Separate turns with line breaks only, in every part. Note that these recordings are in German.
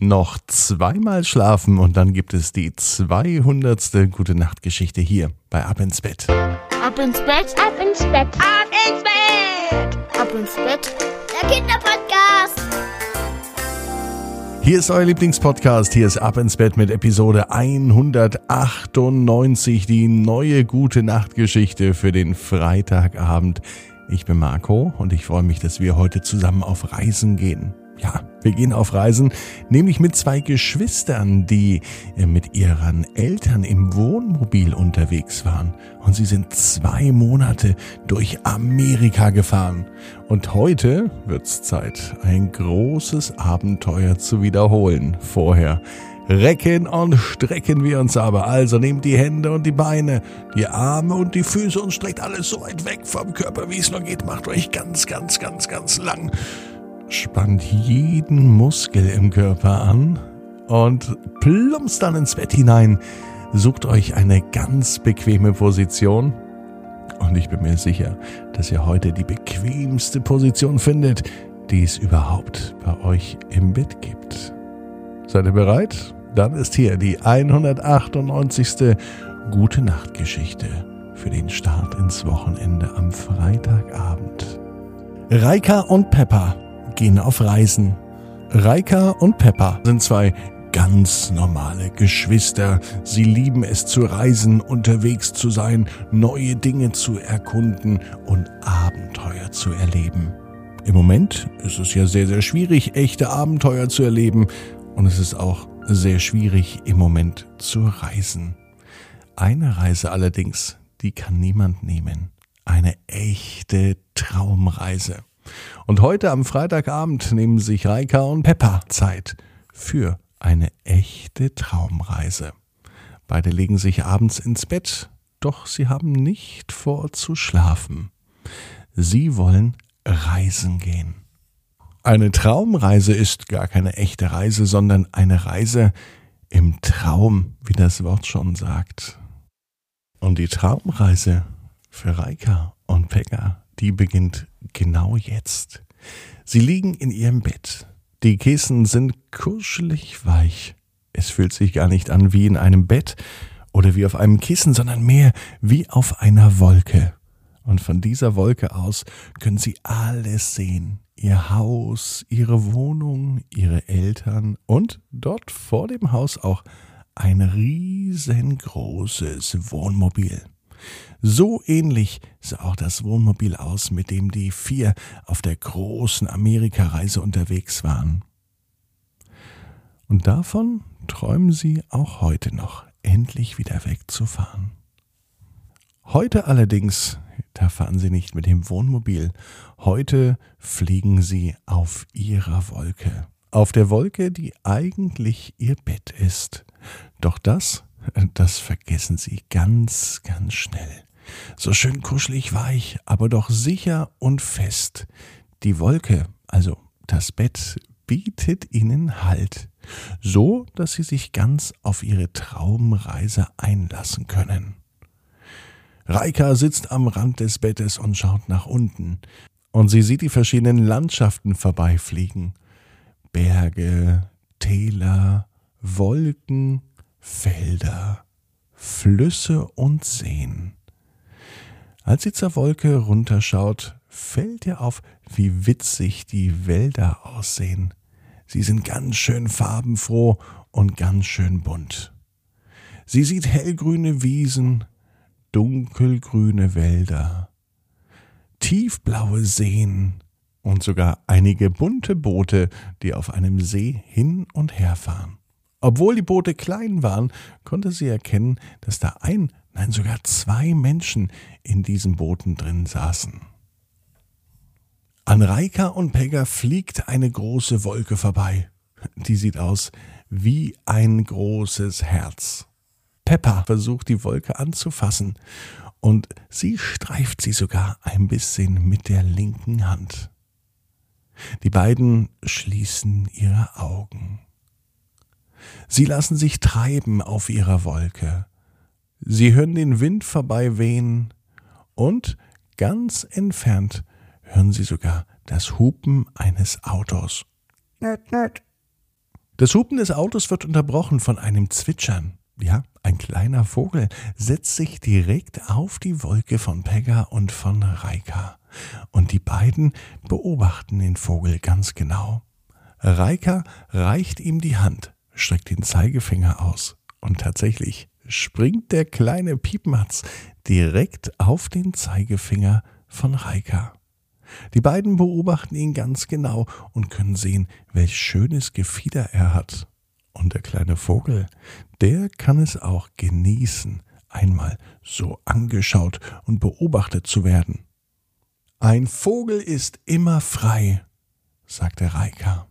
Noch zweimal schlafen und dann gibt es die 200. Gute Nacht Geschichte hier bei Ab ins Bett.
Ab ins Bett,
Ab ins Bett,
ab ins Bett, ab ins Bett.
der Kinderpodcast.
Hier ist euer Lieblingspodcast. Hier ist Ab ins Bett mit Episode 198, die neue Gute Nacht Geschichte für den Freitagabend. Ich bin Marco und ich freue mich, dass wir heute zusammen auf Reisen gehen. Ja, wir gehen auf Reisen, nämlich mit zwei Geschwistern, die äh, mit ihren Eltern im Wohnmobil unterwegs waren. Und sie sind zwei Monate durch Amerika gefahren. Und heute wird's Zeit, ein großes Abenteuer zu wiederholen. Vorher recken und strecken wir uns aber. Also nehmt die Hände und die Beine, die Arme und die Füße und streckt alles so weit weg vom Körper, wie es nur geht. Macht euch ganz, ganz, ganz, ganz lang. Spannt jeden Muskel im Körper an und plumpst dann ins Bett hinein. Sucht euch eine ganz bequeme Position. Und ich bin mir sicher, dass ihr heute die bequemste Position findet, die es überhaupt bei euch im Bett gibt. Seid ihr bereit? Dann ist hier die 198. Gute Nacht Geschichte für den Start ins Wochenende am Freitagabend. Reika und Peppa gehen auf Reisen. Reika und Peppa sind zwei ganz normale Geschwister. Sie lieben es zu reisen, unterwegs zu sein, neue Dinge zu erkunden und Abenteuer zu erleben. Im Moment ist es ja sehr, sehr schwierig, echte Abenteuer zu erleben und es ist auch sehr schwierig im Moment zu reisen. Eine Reise allerdings, die kann niemand nehmen. Eine echte Traumreise. Und heute am Freitagabend nehmen sich Reika und Peppa Zeit für eine echte Traumreise. Beide legen sich abends ins Bett, doch sie haben nicht vor zu schlafen. Sie wollen reisen gehen. Eine Traumreise ist gar keine echte Reise, sondern eine Reise im Traum, wie das Wort schon sagt. Und die Traumreise für Reika und Pekka, die beginnt genau jetzt. Sie liegen in ihrem Bett. Die Kissen sind kuschelig weich. Es fühlt sich gar nicht an wie in einem Bett oder wie auf einem Kissen, sondern mehr wie auf einer Wolke. Und von dieser Wolke aus können Sie alles sehen. Ihr Haus, Ihre Wohnung, Ihre Eltern und dort vor dem Haus auch ein riesengroßes Wohnmobil. So ähnlich sah auch das Wohnmobil aus, mit dem die vier auf der großen Amerikareise unterwegs waren. Und davon träumen sie auch heute noch, endlich wieder wegzufahren. Heute allerdings, da fahren sie nicht mit dem Wohnmobil, heute fliegen sie auf ihrer Wolke. Auf der Wolke, die eigentlich ihr Bett ist. Doch das, das vergessen sie ganz, ganz schnell. So schön kuschelig weich, aber doch sicher und fest. Die Wolke, also das Bett, bietet ihnen Halt, so dass sie sich ganz auf ihre Traumreise einlassen können. Reika sitzt am Rand des Bettes und schaut nach unten, und sie sieht die verschiedenen Landschaften vorbeifliegen. Berge, Täler, Wolken, Felder, Flüsse und Seen. Als sie zur Wolke runterschaut, fällt ihr auf, wie witzig die Wälder aussehen. Sie sind ganz schön farbenfroh und ganz schön bunt. Sie sieht hellgrüne Wiesen, dunkelgrüne Wälder, tiefblaue Seen und sogar einige bunte Boote, die auf einem See hin und her fahren. Obwohl die Boote klein waren, konnte sie erkennen, dass da ein, nein sogar zwei Menschen in diesen Booten drin saßen. An Reika und Pegga fliegt eine große Wolke vorbei. Die sieht aus wie ein großes Herz. Peppa versucht die Wolke anzufassen und sie streift sie sogar ein bisschen mit der linken Hand. Die beiden schließen ihre Augen. Sie lassen sich treiben auf ihrer Wolke. Sie hören den Wind vorbei wehen und ganz entfernt hören sie sogar das Hupen eines Autos. Das Hupen des Autos wird unterbrochen von einem Zwitschern. Ja, ein kleiner Vogel setzt sich direkt auf die Wolke von Pegga und von Reika. Und die beiden beobachten den Vogel ganz genau. Reika reicht ihm die Hand, streckt den Zeigefinger aus. Und tatsächlich springt der kleine Piepmatz direkt auf den Zeigefinger von Reika. Die beiden beobachten ihn ganz genau und können sehen, welch schönes Gefieder er hat. Und der kleine Vogel, der kann es auch genießen, einmal so angeschaut und beobachtet zu werden. Ein Vogel ist immer frei, sagte Reika.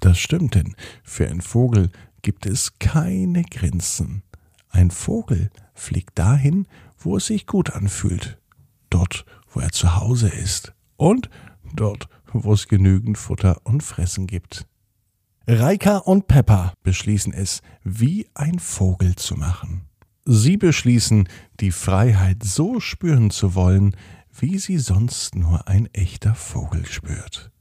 Das stimmt denn, für einen Vogel gibt es keine Grenzen. Ein Vogel fliegt dahin, wo es sich gut anfühlt, dort, wo er zu Hause ist und dort, wo es genügend Futter und Fressen gibt. Reika und Peppa beschließen es, wie ein Vogel zu machen. Sie beschließen, die Freiheit so spüren zu wollen, wie sie sonst nur ein echter Vogel spürt.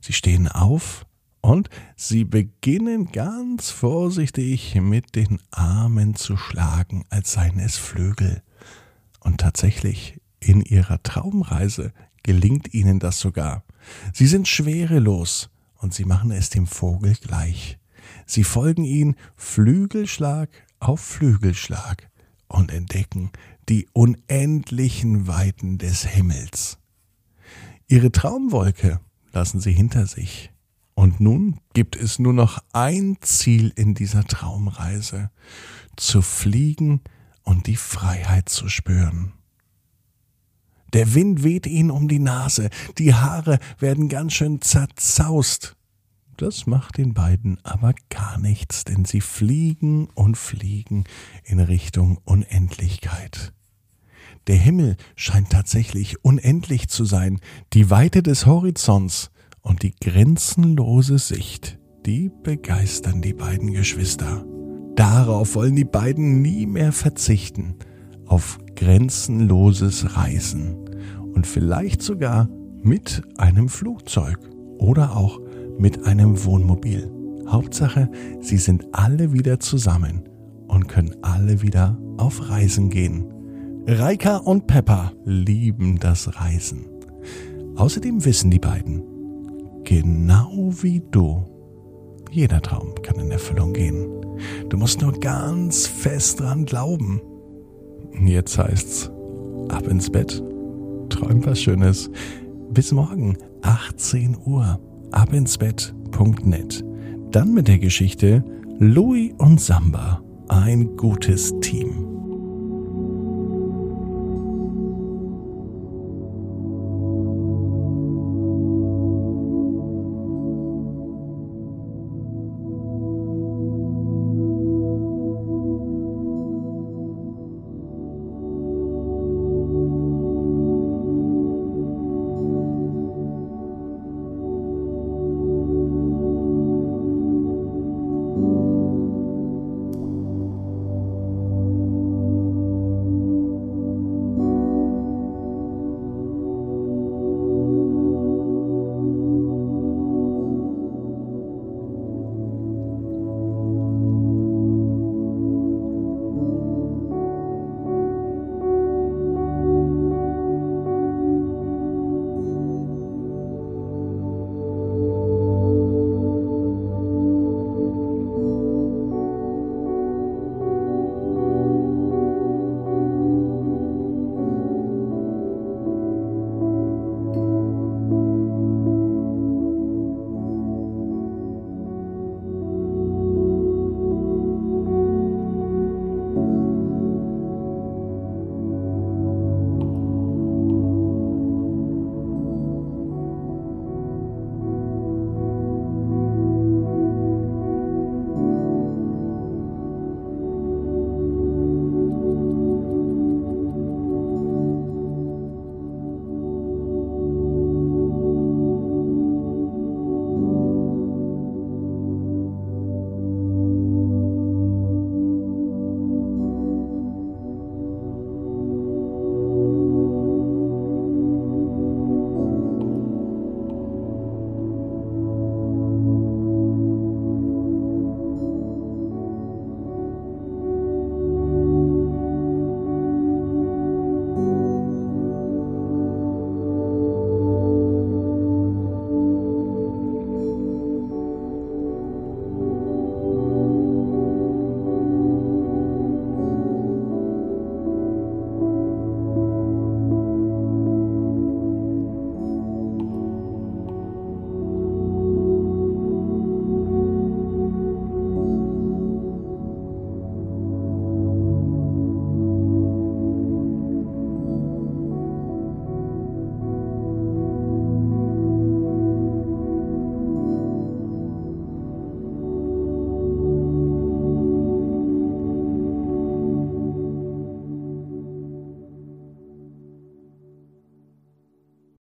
Sie stehen auf und sie beginnen ganz vorsichtig mit den Armen zu schlagen, als seien es Flügel. Und tatsächlich, in ihrer Traumreise gelingt ihnen das sogar. Sie sind schwerelos und sie machen es dem Vogel gleich. Sie folgen ihn Flügelschlag auf Flügelschlag und entdecken die unendlichen Weiten des Himmels. Ihre Traumwolke lassen sie hinter sich. Und nun gibt es nur noch ein Ziel in dieser Traumreise, zu fliegen und die Freiheit zu spüren. Der Wind weht ihnen um die Nase, die Haare werden ganz schön zerzaust. Das macht den beiden aber gar nichts, denn sie fliegen und fliegen in Richtung Unendlichkeit. Der Himmel scheint tatsächlich unendlich zu sein, die Weite des Horizonts und die grenzenlose Sicht, die begeistern die beiden Geschwister. Darauf wollen die beiden nie mehr verzichten, auf grenzenloses Reisen und vielleicht sogar mit einem Flugzeug oder auch mit einem Wohnmobil. Hauptsache, sie sind alle wieder zusammen und können alle wieder auf Reisen gehen. Reika und Peppa lieben das Reisen. Außerdem wissen die beiden, genau wie du, jeder Traum kann in Erfüllung gehen. Du musst nur ganz fest dran glauben. Jetzt heißt's, ab ins Bett träum was Schönes. Bis morgen, 18 Uhr, abinsbett.net. Dann mit der Geschichte Louis und Samba, ein gutes Team.